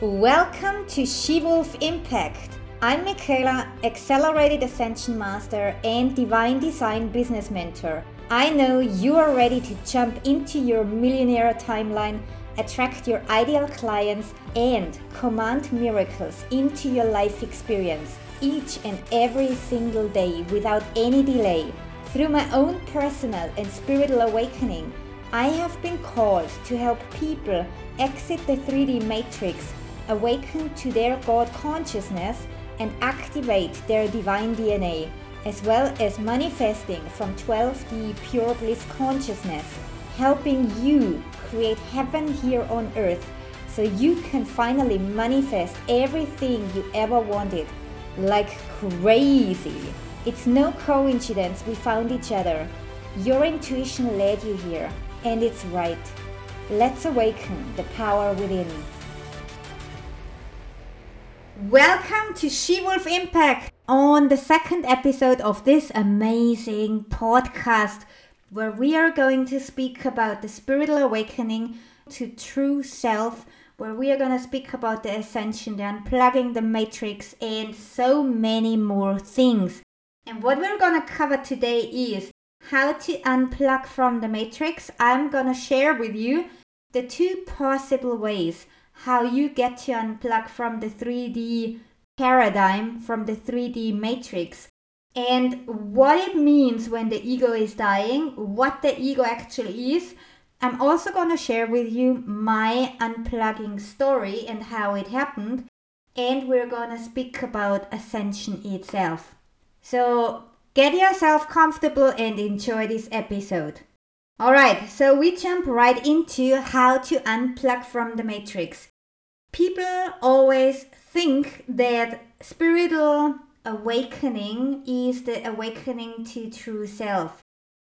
Welcome to She Wolf Impact. I'm Michaela, Accelerated Ascension Master and Divine Design Business Mentor. I know you are ready to jump into your millionaire timeline, attract your ideal clients, and command miracles into your life experience each and every single day without any delay. Through my own personal and spiritual awakening, I have been called to help people exit the 3D matrix, awaken to their God consciousness, and activate their divine DNA, as well as manifesting from 12D pure bliss consciousness, helping you create heaven here on earth so you can finally manifest everything you ever wanted like crazy. It's no coincidence we found each other. Your intuition led you here, and it's right. Let's awaken the power within. Welcome to She Wolf Impact on the second episode of this amazing podcast where we are going to speak about the spiritual awakening to true self, where we are going to speak about the ascension, the unplugging the matrix, and so many more things. And what we're going to cover today is how to unplug from the matrix. I'm going to share with you the two possible ways how you get to unplug from the 3D paradigm, from the 3D matrix, and what it means when the ego is dying, what the ego actually is. I'm also going to share with you my unplugging story and how it happened, and we're going to speak about ascension itself. So, get yourself comfortable and enjoy this episode. Alright, so we jump right into how to unplug from the matrix. People always think that spiritual awakening is the awakening to true self.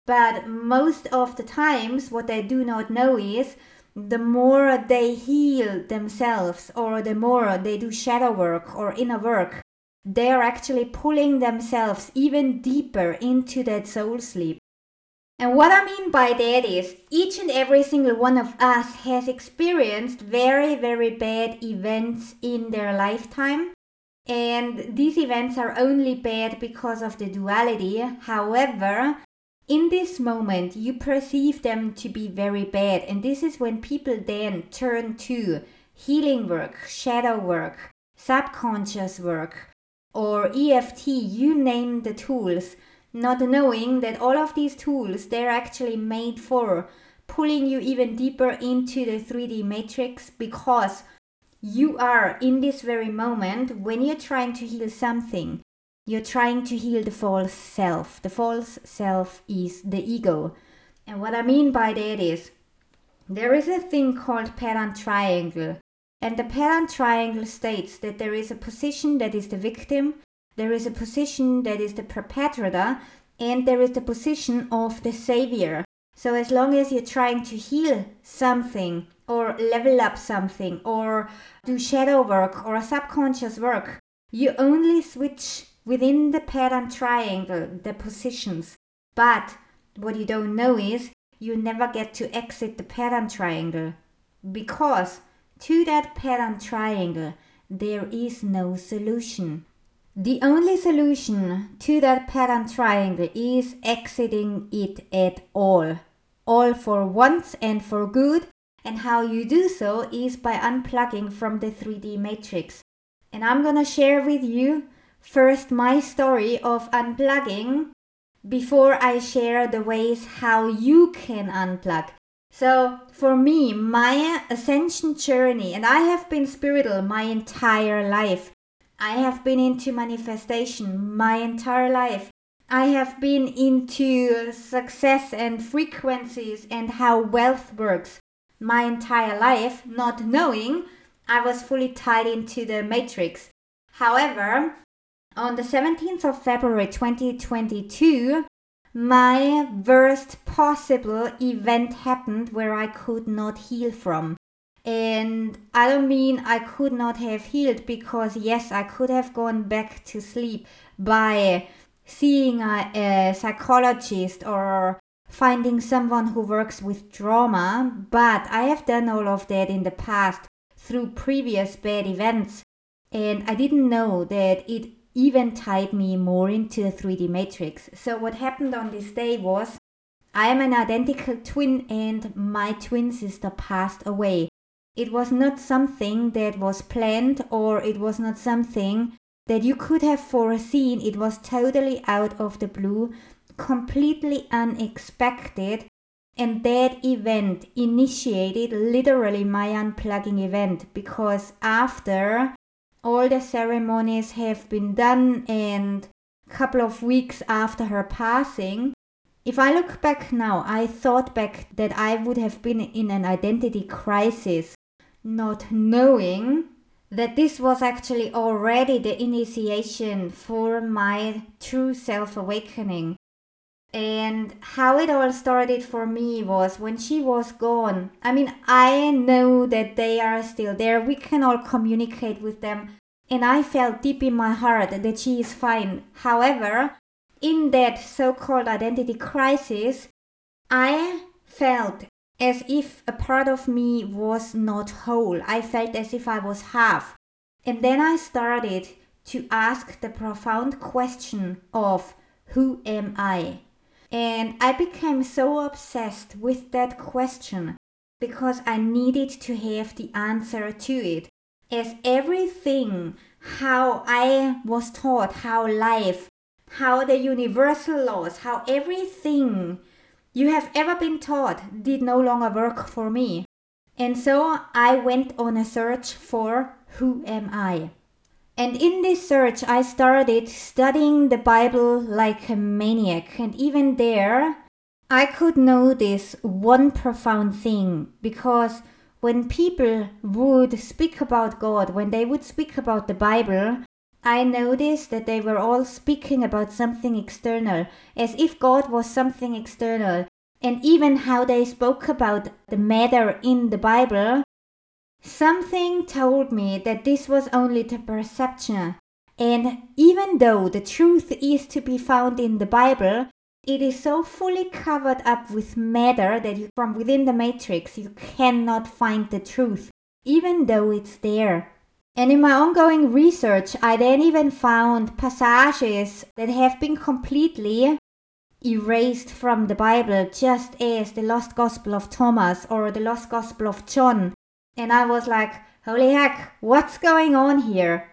But most of the times, what they do not know is the more they heal themselves or the more they do shadow work or inner work, they are actually pulling themselves even deeper into that soul sleep. And what I mean by that is each and every single one of us has experienced very, very bad events in their lifetime. And these events are only bad because of the duality. However, in this moment, you perceive them to be very bad. And this is when people then turn to healing work, shadow work, subconscious work, or EFT, you name the tools not knowing that all of these tools they're actually made for pulling you even deeper into the 3D matrix because you are in this very moment when you're trying to heal something you're trying to heal the false self. The false self is the ego. And what i mean by that is there is a thing called pattern triangle. And the pattern triangle states that there is a position that is the victim there is a position that is the perpetrator, and there is the position of the savior. So, as long as you're trying to heal something, or level up something, or do shadow work or a subconscious work, you only switch within the pattern triangle the positions. But what you don't know is you never get to exit the pattern triangle because to that pattern triangle there is no solution. The only solution to that pattern triangle is exiting it at all. All for once and for good. And how you do so is by unplugging from the 3D matrix. And I'm gonna share with you first my story of unplugging before I share the ways how you can unplug. So, for me, my ascension journey, and I have been spiritual my entire life. I have been into manifestation my entire life. I have been into success and frequencies and how wealth works my entire life, not knowing I was fully tied into the matrix. However, on the 17th of February 2022, my worst possible event happened where I could not heal from. And I don't mean I could not have healed because, yes, I could have gone back to sleep by seeing a, a psychologist or finding someone who works with trauma, but I have done all of that in the past through previous bad events. And I didn't know that it even tied me more into the 3D matrix. So, what happened on this day was I am an identical twin, and my twin sister passed away. It was not something that was planned, or it was not something that you could have foreseen. It was totally out of the blue, completely unexpected. And that event initiated literally my unplugging event because after all the ceremonies have been done and a couple of weeks after her passing, if I look back now, I thought back that I would have been in an identity crisis, not knowing that this was actually already the initiation for my true self awakening. And how it all started for me was when she was gone. I mean, I know that they are still there. We can all communicate with them. And I felt deep in my heart that she is fine. However, in that so called identity crisis, I felt as if a part of me was not whole. I felt as if I was half. And then I started to ask the profound question of who am I? And I became so obsessed with that question because I needed to have the answer to it. As everything, how I was taught, how life, how the universal laws, how everything you have ever been taught did no longer work for me. And so I went on a search for who am I? And in this search, I started studying the Bible like a maniac. And even there, I could notice one profound thing because when people would speak about God, when they would speak about the Bible, I noticed that they were all speaking about something external, as if God was something external. And even how they spoke about the matter in the Bible Something told me that this was only the perception, and even though the truth is to be found in the Bible, it is so fully covered up with matter that you, from within the matrix you cannot find the truth, even though it's there. And in my ongoing research, I then even found passages that have been completely erased from the Bible, just as the Lost Gospel of Thomas or the Lost Gospel of John and I was like, holy heck, what's going on here?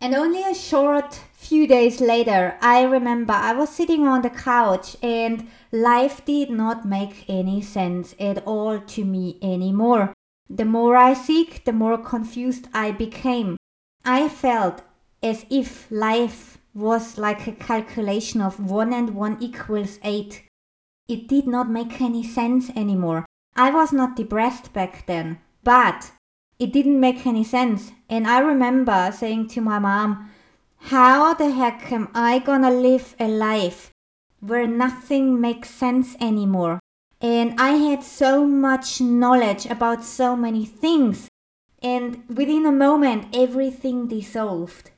And only a short few days later, I remember I was sitting on the couch and life did not make any sense at all to me anymore. The more I seek, the more confused I became. I felt as if life was like a calculation of 1 and 1 equals 8. It did not make any sense anymore. I was not depressed back then. But it didn't make any sense. And I remember saying to my mom, How the heck am I gonna live a life where nothing makes sense anymore? And I had so much knowledge about so many things. And within a moment, everything dissolved.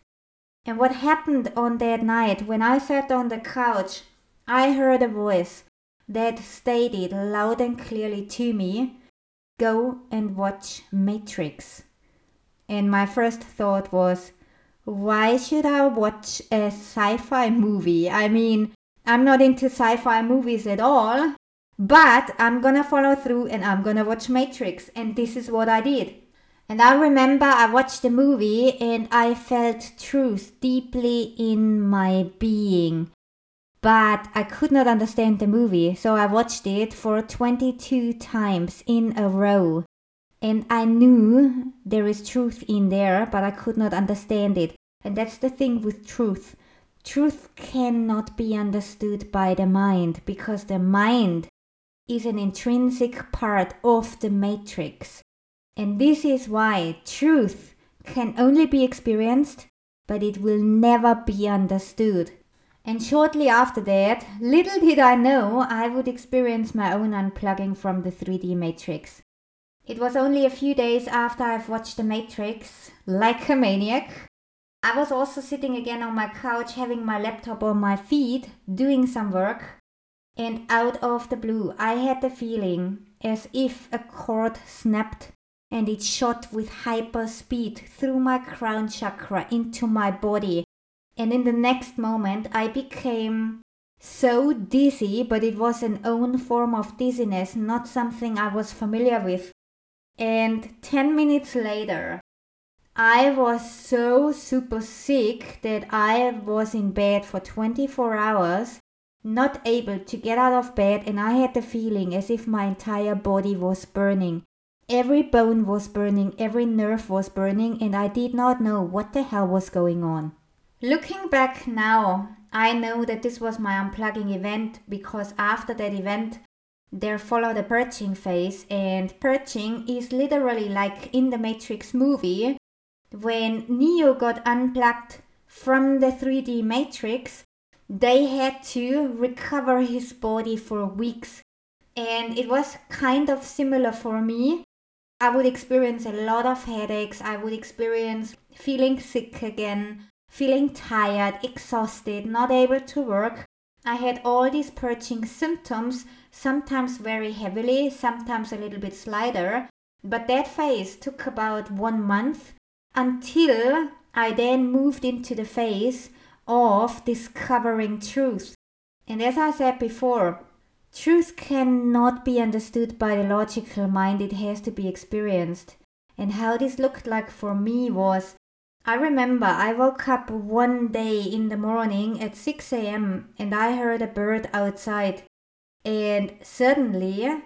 And what happened on that night when I sat on the couch, I heard a voice that stated loud and clearly to me go and watch Matrix. And my first thought was, why should I watch a sci fi movie? I mean, I'm not into sci fi movies at all, but I'm gonna follow through and I'm gonna watch Matrix. And this is what I did. And I remember I watched the movie and I felt truth deeply in my being but I could not understand the movie, so I watched it for 22 times in a row. And I knew there is truth in there, but I could not understand it. And that's the thing with truth. Truth cannot be understood by the mind because the mind is an intrinsic part of the matrix. And this is why truth can only be experienced, but it will never be understood. And shortly after that, little did I know I would experience my own unplugging from the 3D Matrix. It was only a few days after I've watched The Matrix, like a maniac. I was also sitting again on my couch, having my laptop on my feet, doing some work. And out of the blue, I had the feeling as if a cord snapped and it shot with hyper speed through my crown chakra into my body. And in the next moment, I became so dizzy, but it was an own form of dizziness, not something I was familiar with. And 10 minutes later, I was so super sick that I was in bed for 24 hours, not able to get out of bed, and I had the feeling as if my entire body was burning. Every bone was burning, every nerve was burning, and I did not know what the hell was going on. Looking back now, I know that this was my unplugging event because after that event, there followed a purging phase, and purging is literally like in the Matrix movie when Neo got unplugged from the 3D Matrix. They had to recover his body for weeks, and it was kind of similar for me I would experience a lot of headaches. I would experience feeling sick again, feeling tired, exhausted, not able to work. I had all these purging symptoms, sometimes very heavily, sometimes a little bit slighter. But that phase took about one month until I then moved into the phase of discovering truth. And as I said before, Truth cannot be understood by the logical mind, it has to be experienced. And how this looked like for me was I remember I woke up one day in the morning at 6 a.m. and I heard a bird outside. And suddenly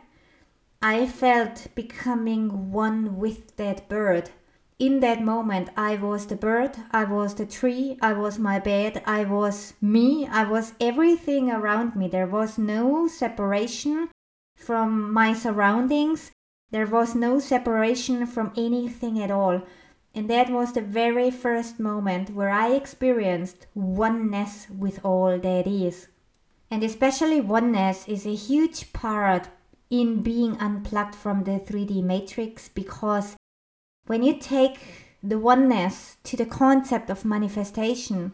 I felt becoming one with that bird in that moment, I was the bird, I was the tree, I was my bed, I was me, I was everything around me. There was no separation from my surroundings, there was no separation from anything at all. And that was the very first moment where I experienced oneness with all that is. And especially oneness is a huge part in being unplugged from the 3D matrix because when you take the oneness to the concept of manifestation,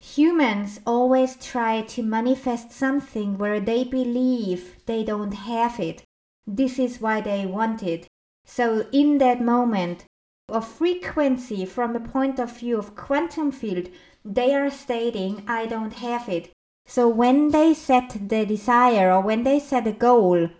humans always try to manifest something where they believe they don't have it. This is why they want it. So, in that moment of frequency, from the point of view of quantum field, they are stating, I don't have it. So, when they set the desire or when they set a goal,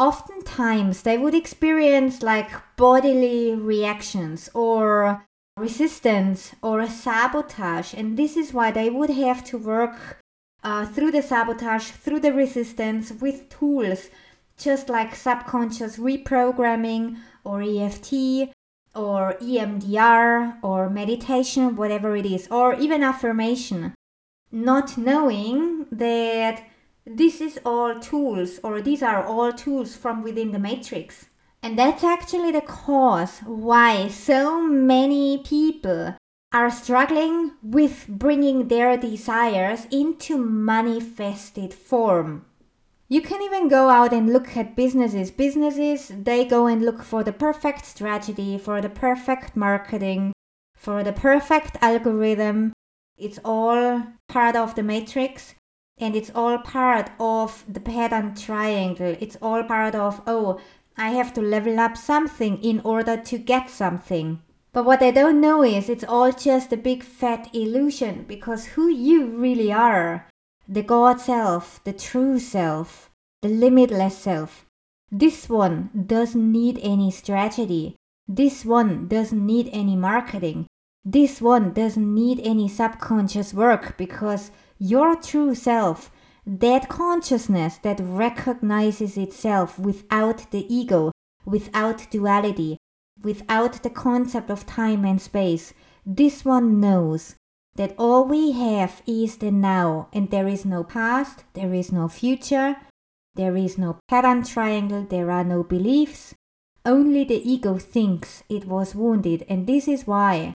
oftentimes they would experience like bodily reactions or resistance or a sabotage and this is why they would have to work uh, through the sabotage through the resistance with tools just like subconscious reprogramming or eft or emdr or meditation whatever it is or even affirmation not knowing that this is all tools, or these are all tools from within the matrix. And that's actually the cause why so many people are struggling with bringing their desires into manifested form. You can even go out and look at businesses. Businesses, they go and look for the perfect strategy, for the perfect marketing, for the perfect algorithm. It's all part of the matrix and it's all part of the pattern triangle. It's all part of, oh, I have to level up something in order to get something. But what I don't know is it's all just a big fat illusion because who you really are, the God self, the true self, the limitless self, this one doesn't need any strategy. This one doesn't need any marketing. This one doesn't need any subconscious work because your true self, that consciousness that recognizes itself without the ego, without duality, without the concept of time and space, this one knows that all we have is the now, and there is no past, there is no future, there is no pattern triangle, there are no beliefs. Only the ego thinks it was wounded, and this is why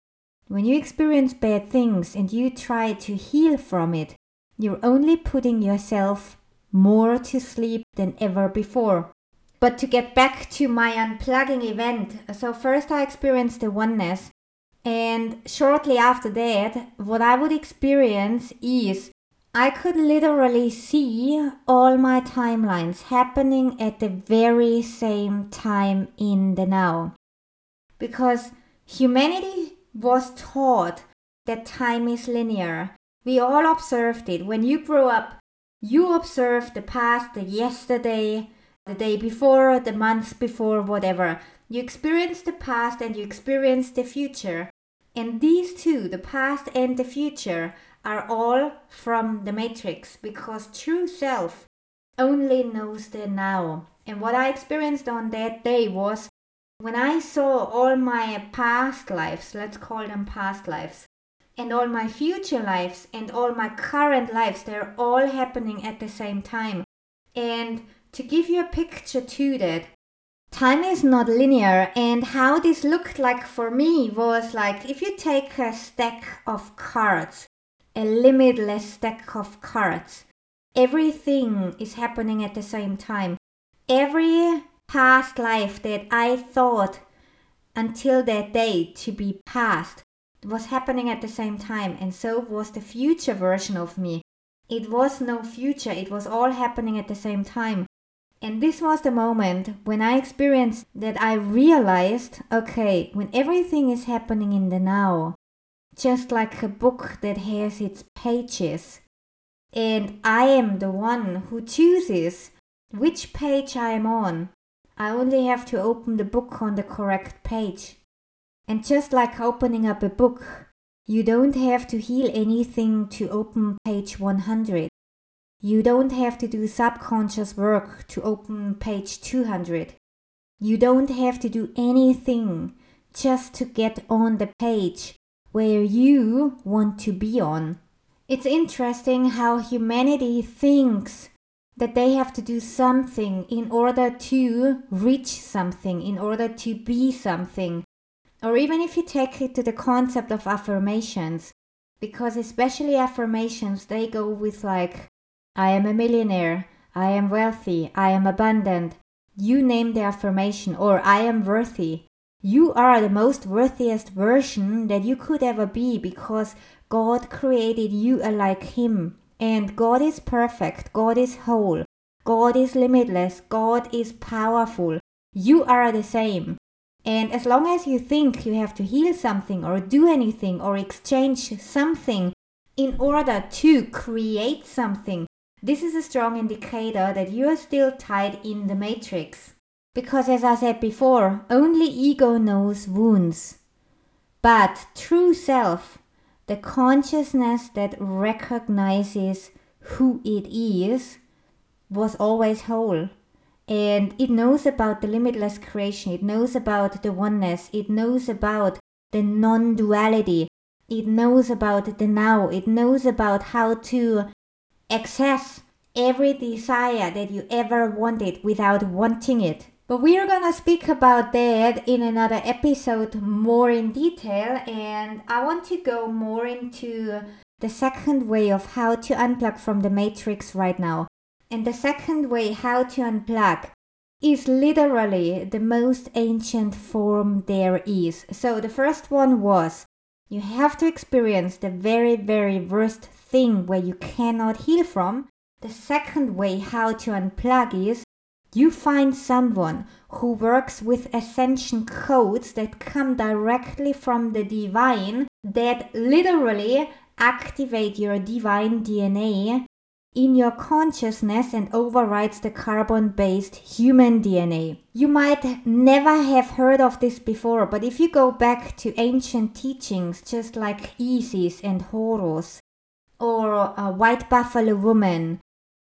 when you experience bad things and you try to heal from it, you're only putting yourself more to sleep than ever before. But to get back to my unplugging event, so first I experienced the oneness, and shortly after that, what I would experience is I could literally see all my timelines happening at the very same time in the now. because humanity was taught that time is linear. We all observed it. When you grow up, you observe the past, the yesterday, the day before, the month before, whatever. You experience the past and you experience the future. And these two, the past and the future, are all from the matrix because true self only knows the now. And what I experienced on that day was when I saw all my past lives, let's call them past lives, and all my future lives and all my current lives, they're all happening at the same time. And to give you a picture to that, time is not linear. And how this looked like for me was like if you take a stack of cards, a limitless stack of cards, everything is happening at the same time. Every past life that I thought until that day to be past was happening at the same time, and so was the future version of me. It was no future, it was all happening at the same time. And this was the moment when I experienced that I realized okay, when everything is happening in the now, just like a book that has its pages, and I am the one who chooses which page I am on. I only have to open the book on the correct page. And just like opening up a book, you don't have to heal anything to open page 100. You don't have to do subconscious work to open page 200. You don't have to do anything just to get on the page where you want to be on. It's interesting how humanity thinks that they have to do something in order to reach something, in order to be something, or even if you take it to the concept of affirmations, because especially affirmations, they go with like, I am a millionaire, I am wealthy, I am abundant. You name the affirmation, or I am worthy. You are the most worthiest version that you could ever be because God created you uh, like Him. And God is perfect, God is whole, God is limitless, God is powerful. You are the same. And as long as you think you have to heal something or do anything or exchange something in order to create something, this is a strong indicator that you are still tied in the matrix. Because as I said before, only ego knows wounds. But true self, the consciousness that recognizes who it is, was always whole. And it knows about the limitless creation. It knows about the oneness. It knows about the non-duality. It knows about the now. It knows about how to access every desire that you ever wanted without wanting it but we are gonna speak about that in another episode more in detail and i want to go more into the second way of how to unplug from the matrix right now and the second way how to unplug is literally the most ancient form there is. So the first one was you have to experience the very, very worst thing where you cannot heal from. The second way how to unplug is you find someone who works with ascension codes that come directly from the divine that literally activate your divine DNA in your consciousness and overrides the carbon based human DNA. You might never have heard of this before, but if you go back to ancient teachings, just like Isis and Horus, or a White Buffalo Woman,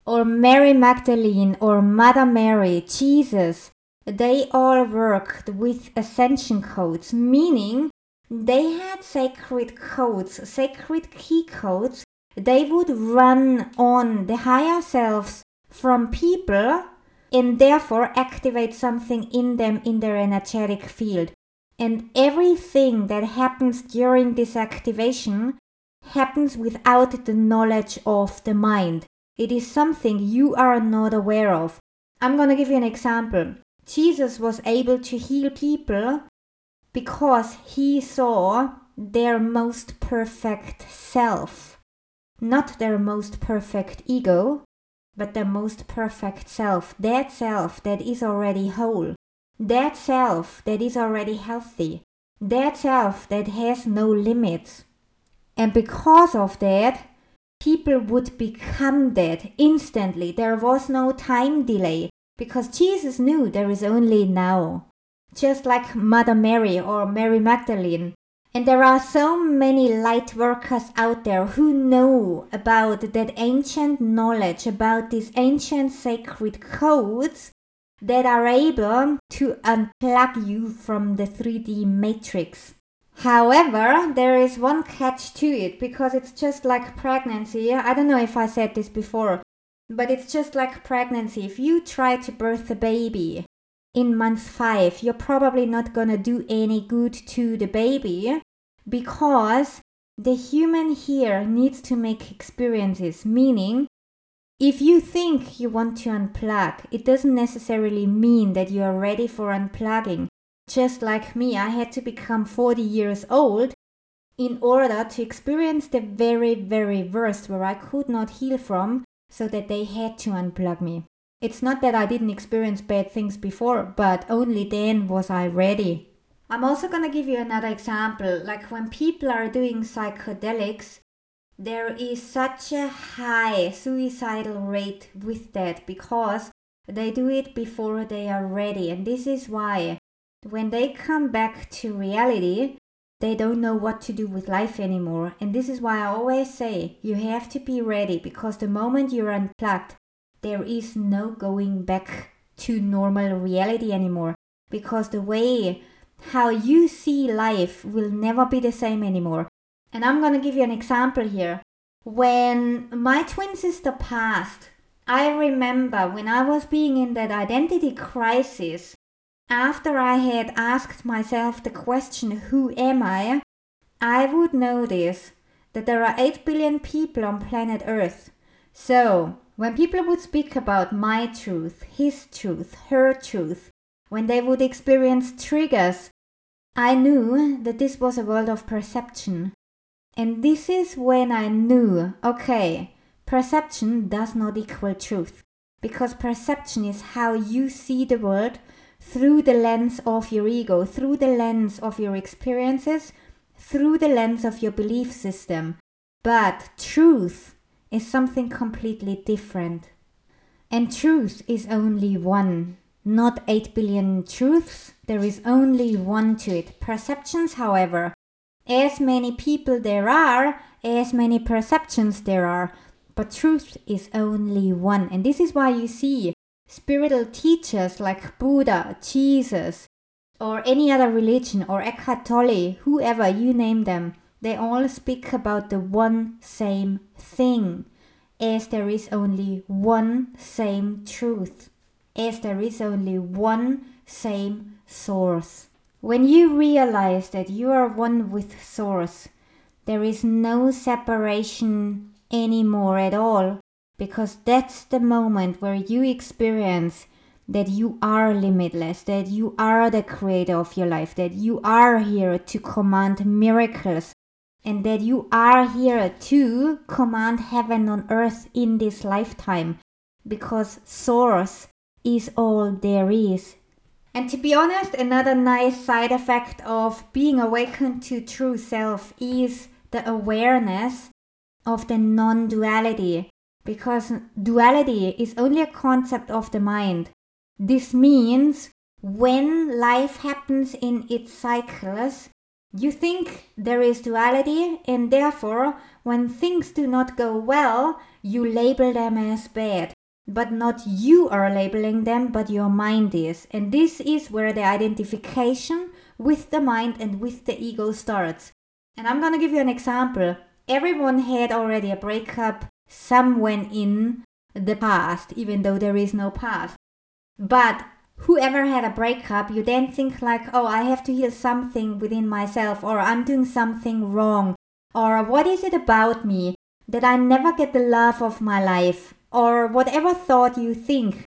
or Mary Magdalene, or Mother Mary, Jesus, they all worked with ascension codes, meaning they had sacred codes, sacred key codes they would run on the higher selves from people and therefore activate something in them in their energetic field. And everything that happens during this activation happens without the knowledge of the mind. It is something you are not aware of. I'm going to give you an example. Jesus was able to heal people because he saw their most perfect self not their most perfect ego, but their most perfect self, that self that is already whole, that self that is already healthy, that self that has no limits. And because of that, people would become dead instantly. There was no time delay because Jesus knew there is only now. Just like Mother Mary or Mary Magdalene. And there are so many light workers out there who know about that ancient knowledge, about these ancient sacred codes that are able to unplug you from the 3D matrix. However, there is one catch to it because it's just like pregnancy. I don't know if I said this before, but it's just like pregnancy. If you try to birth a baby in month five, you're probably not gonna do any good to the baby because the human here needs to make experiences, meaning if you think you want to unplug, it doesn't necessarily mean that you are ready for unplugging. Just like me, I had to become 40 years old in order to experience the very, very worst where I could not heal from, so that they had to unplug me. It's not that I didn't experience bad things before, but only then was I ready. I'm also gonna give you another example. Like when people are doing psychedelics, there is such a high suicidal rate with that because they do it before they are ready. And this is why when they come back to reality, they don't know what to do with life anymore. And this is why I always say you have to be ready because the moment you're unplugged, there is no going back to normal reality anymore. Because the way how you see life will never be the same anymore. And I'm gonna give you an example here. When my twin sister passed, I remember when I was being in that identity crisis, after I had asked myself the question, Who am I? I would notice that there are 8 billion people on planet Earth. So, when people would speak about my truth, his truth, her truth, when they would experience triggers, I knew that this was a world of perception. And this is when I knew okay, perception does not equal truth. Because perception is how you see the world through the lens of your ego, through the lens of your experiences, through the lens of your belief system. But truth is something completely different. And truth is only one, not 8 billion truths. There is only one to it. Perceptions, however, as many people there are, as many perceptions there are. But truth is only one. And this is why you see spiritual teachers like Buddha, Jesus, or any other religion, or Eckhart Tolle, whoever you name them, they all speak about the one same thing, as there is only one same truth, as there is only one same source. When you realize that you are one with Source, there is no separation anymore at all because that's the moment where you experience that you are limitless, that you are the creator of your life, that you are here to command miracles, and that you are here to command heaven on earth in this lifetime because Source is all there is. And to be honest, another nice side effect of being awakened to true self is the awareness of the non duality because duality is only a concept of the mind. This means when life happens in its cycles, you think there is duality, and therefore, when things do not go well, you label them as bad. But not you are labeling them, but your mind is. And this is where the identification with the mind and with the ego starts. And I'm gonna give you an example. Everyone had already a breakup, somewhere in the past, even though there is no past. But whoever had a breakup, you then think like, oh, I have to heal something within myself, or I'm doing something wrong, or what is it about me that I never get the love of my life, or whatever thought you think.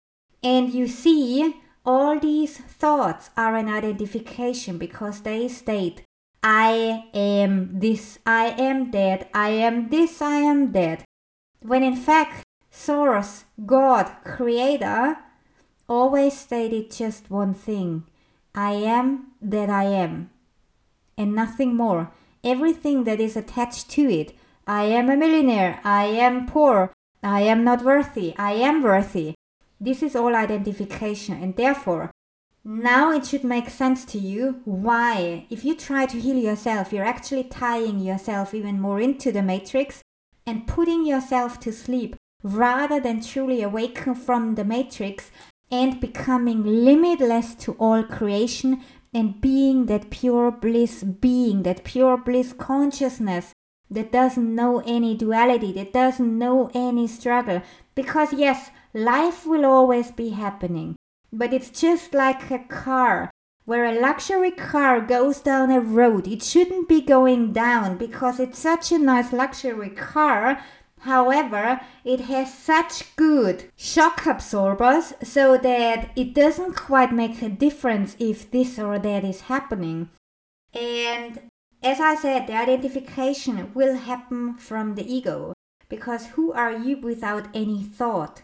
And you see, all these thoughts are an identification because they state, I am this, I am that, I am this, I am that when in fact Source, God, Creator, always stated just one thing I am that I am. and nothing more. Everything that is attached to it. I am a millionaire. I am poor. I am not worthy. I am worthy. This is all identification, and therefore, now it should make sense to you why, if you try to heal yourself, you're actually tying yourself even more into the matrix and putting yourself to sleep rather than truly awaken from the matrix and becoming limitless to all creation and being that pure bliss being, that pure bliss consciousness that doesn't know any duality, that doesn't know any struggle. Because, yes, life will always be happening, but it's just like a car. Where a luxury car goes down a road, it shouldn't be going down because it's such a nice luxury car However, it has such good shock absorbers so that it doesn't quite make a difference if this or that is happening. And as I said, the identification will happen from the ego because who are you without any thought?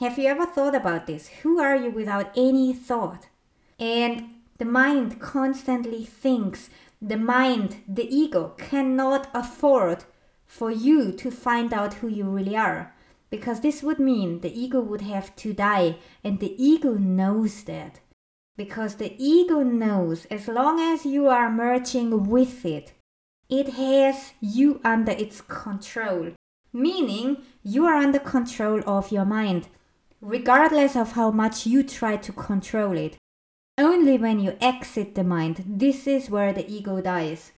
Have you ever thought about this? Who are you without any thought? And the mind constantly thinks. The mind, the ego, cannot afford for you to find out who you really are. Because this would mean the ego would have to die, and the ego knows that. Because the ego knows as long as you are merging with it, it has you under its control. Meaning, you are under control of your mind, regardless of how much you try to control it. Only when you exit the mind, this is where the ego dies.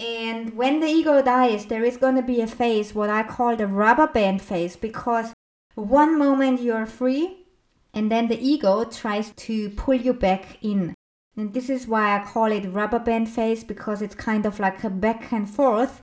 And when the ego dies, there is going to be a phase, what I call the rubber band phase, because one moment you're free, and then the ego tries to pull you back in. And this is why I call it rubber band phase, because it's kind of like a back and forth.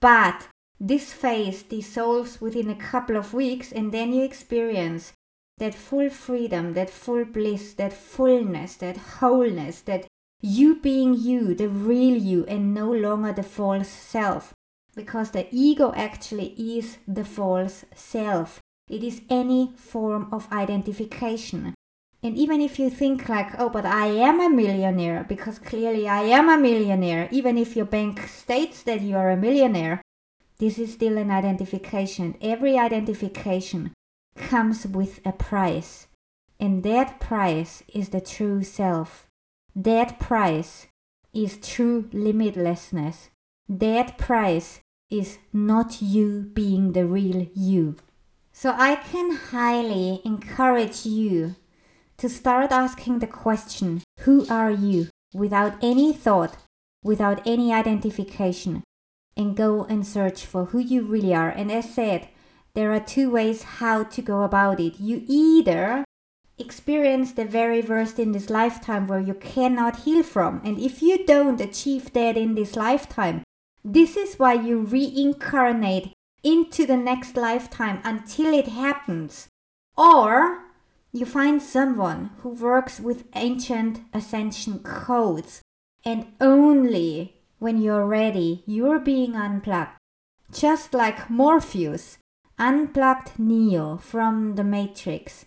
But this phase dissolves within a couple of weeks, and then you experience that full freedom, that full bliss, that fullness, that wholeness, that you being you, the real you, and no longer the false self. Because the ego actually is the false self. It is any form of identification. And even if you think like, oh, but I am a millionaire, because clearly I am a millionaire, even if your bank states that you are a millionaire, this is still an identification. Every identification comes with a price. And that price is the true self. That price is true limitlessness. That price is not you being the real you. So I can highly encourage you to start asking the question Who are you? without any thought, without any identification, and go and search for who you really are. And as said, there are two ways how to go about it. You either experience the very worst in this lifetime where you cannot heal from. And if you don't achieve that in this lifetime, this is why you reincarnate into the next lifetime until it happens. Or you find someone who works with ancient ascension codes, and only when you're ready, you're being unplugged. Just like Morpheus unplugged Neo from the Matrix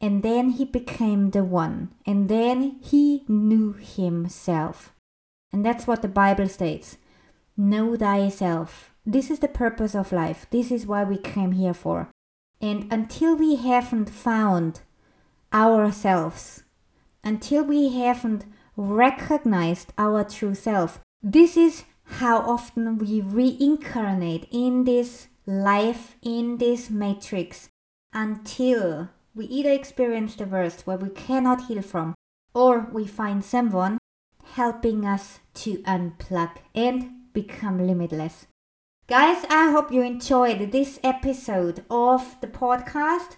and then he became the one, and then he knew himself. And that's what the Bible states Know thyself. This is the purpose of life. This is why we came here for. And until we haven't found ourselves, until we haven't recognized our true self, this is how often we reincarnate in this life, in this matrix, until we either experience the worst where we cannot heal from, or we find someone helping us to unplug and become limitless. Guys, I hope you enjoyed this episode of the podcast.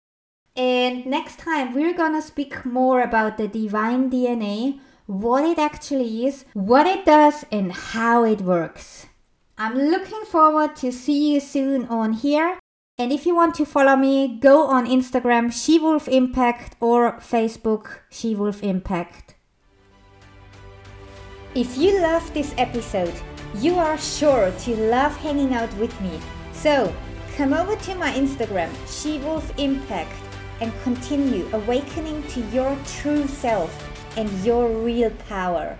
And next time, we're gonna speak more about the divine DNA, what it actually is, what it does, and how it works. I'm looking forward to see you soon on here. And if you want to follow me, go on Instagram SheWolf Impact or Facebook SheWolf Impact. If you love this episode, you are sure to love hanging out with me. So come over to my Instagram, SheWolf Impact, and continue awakening to your true self and your real power.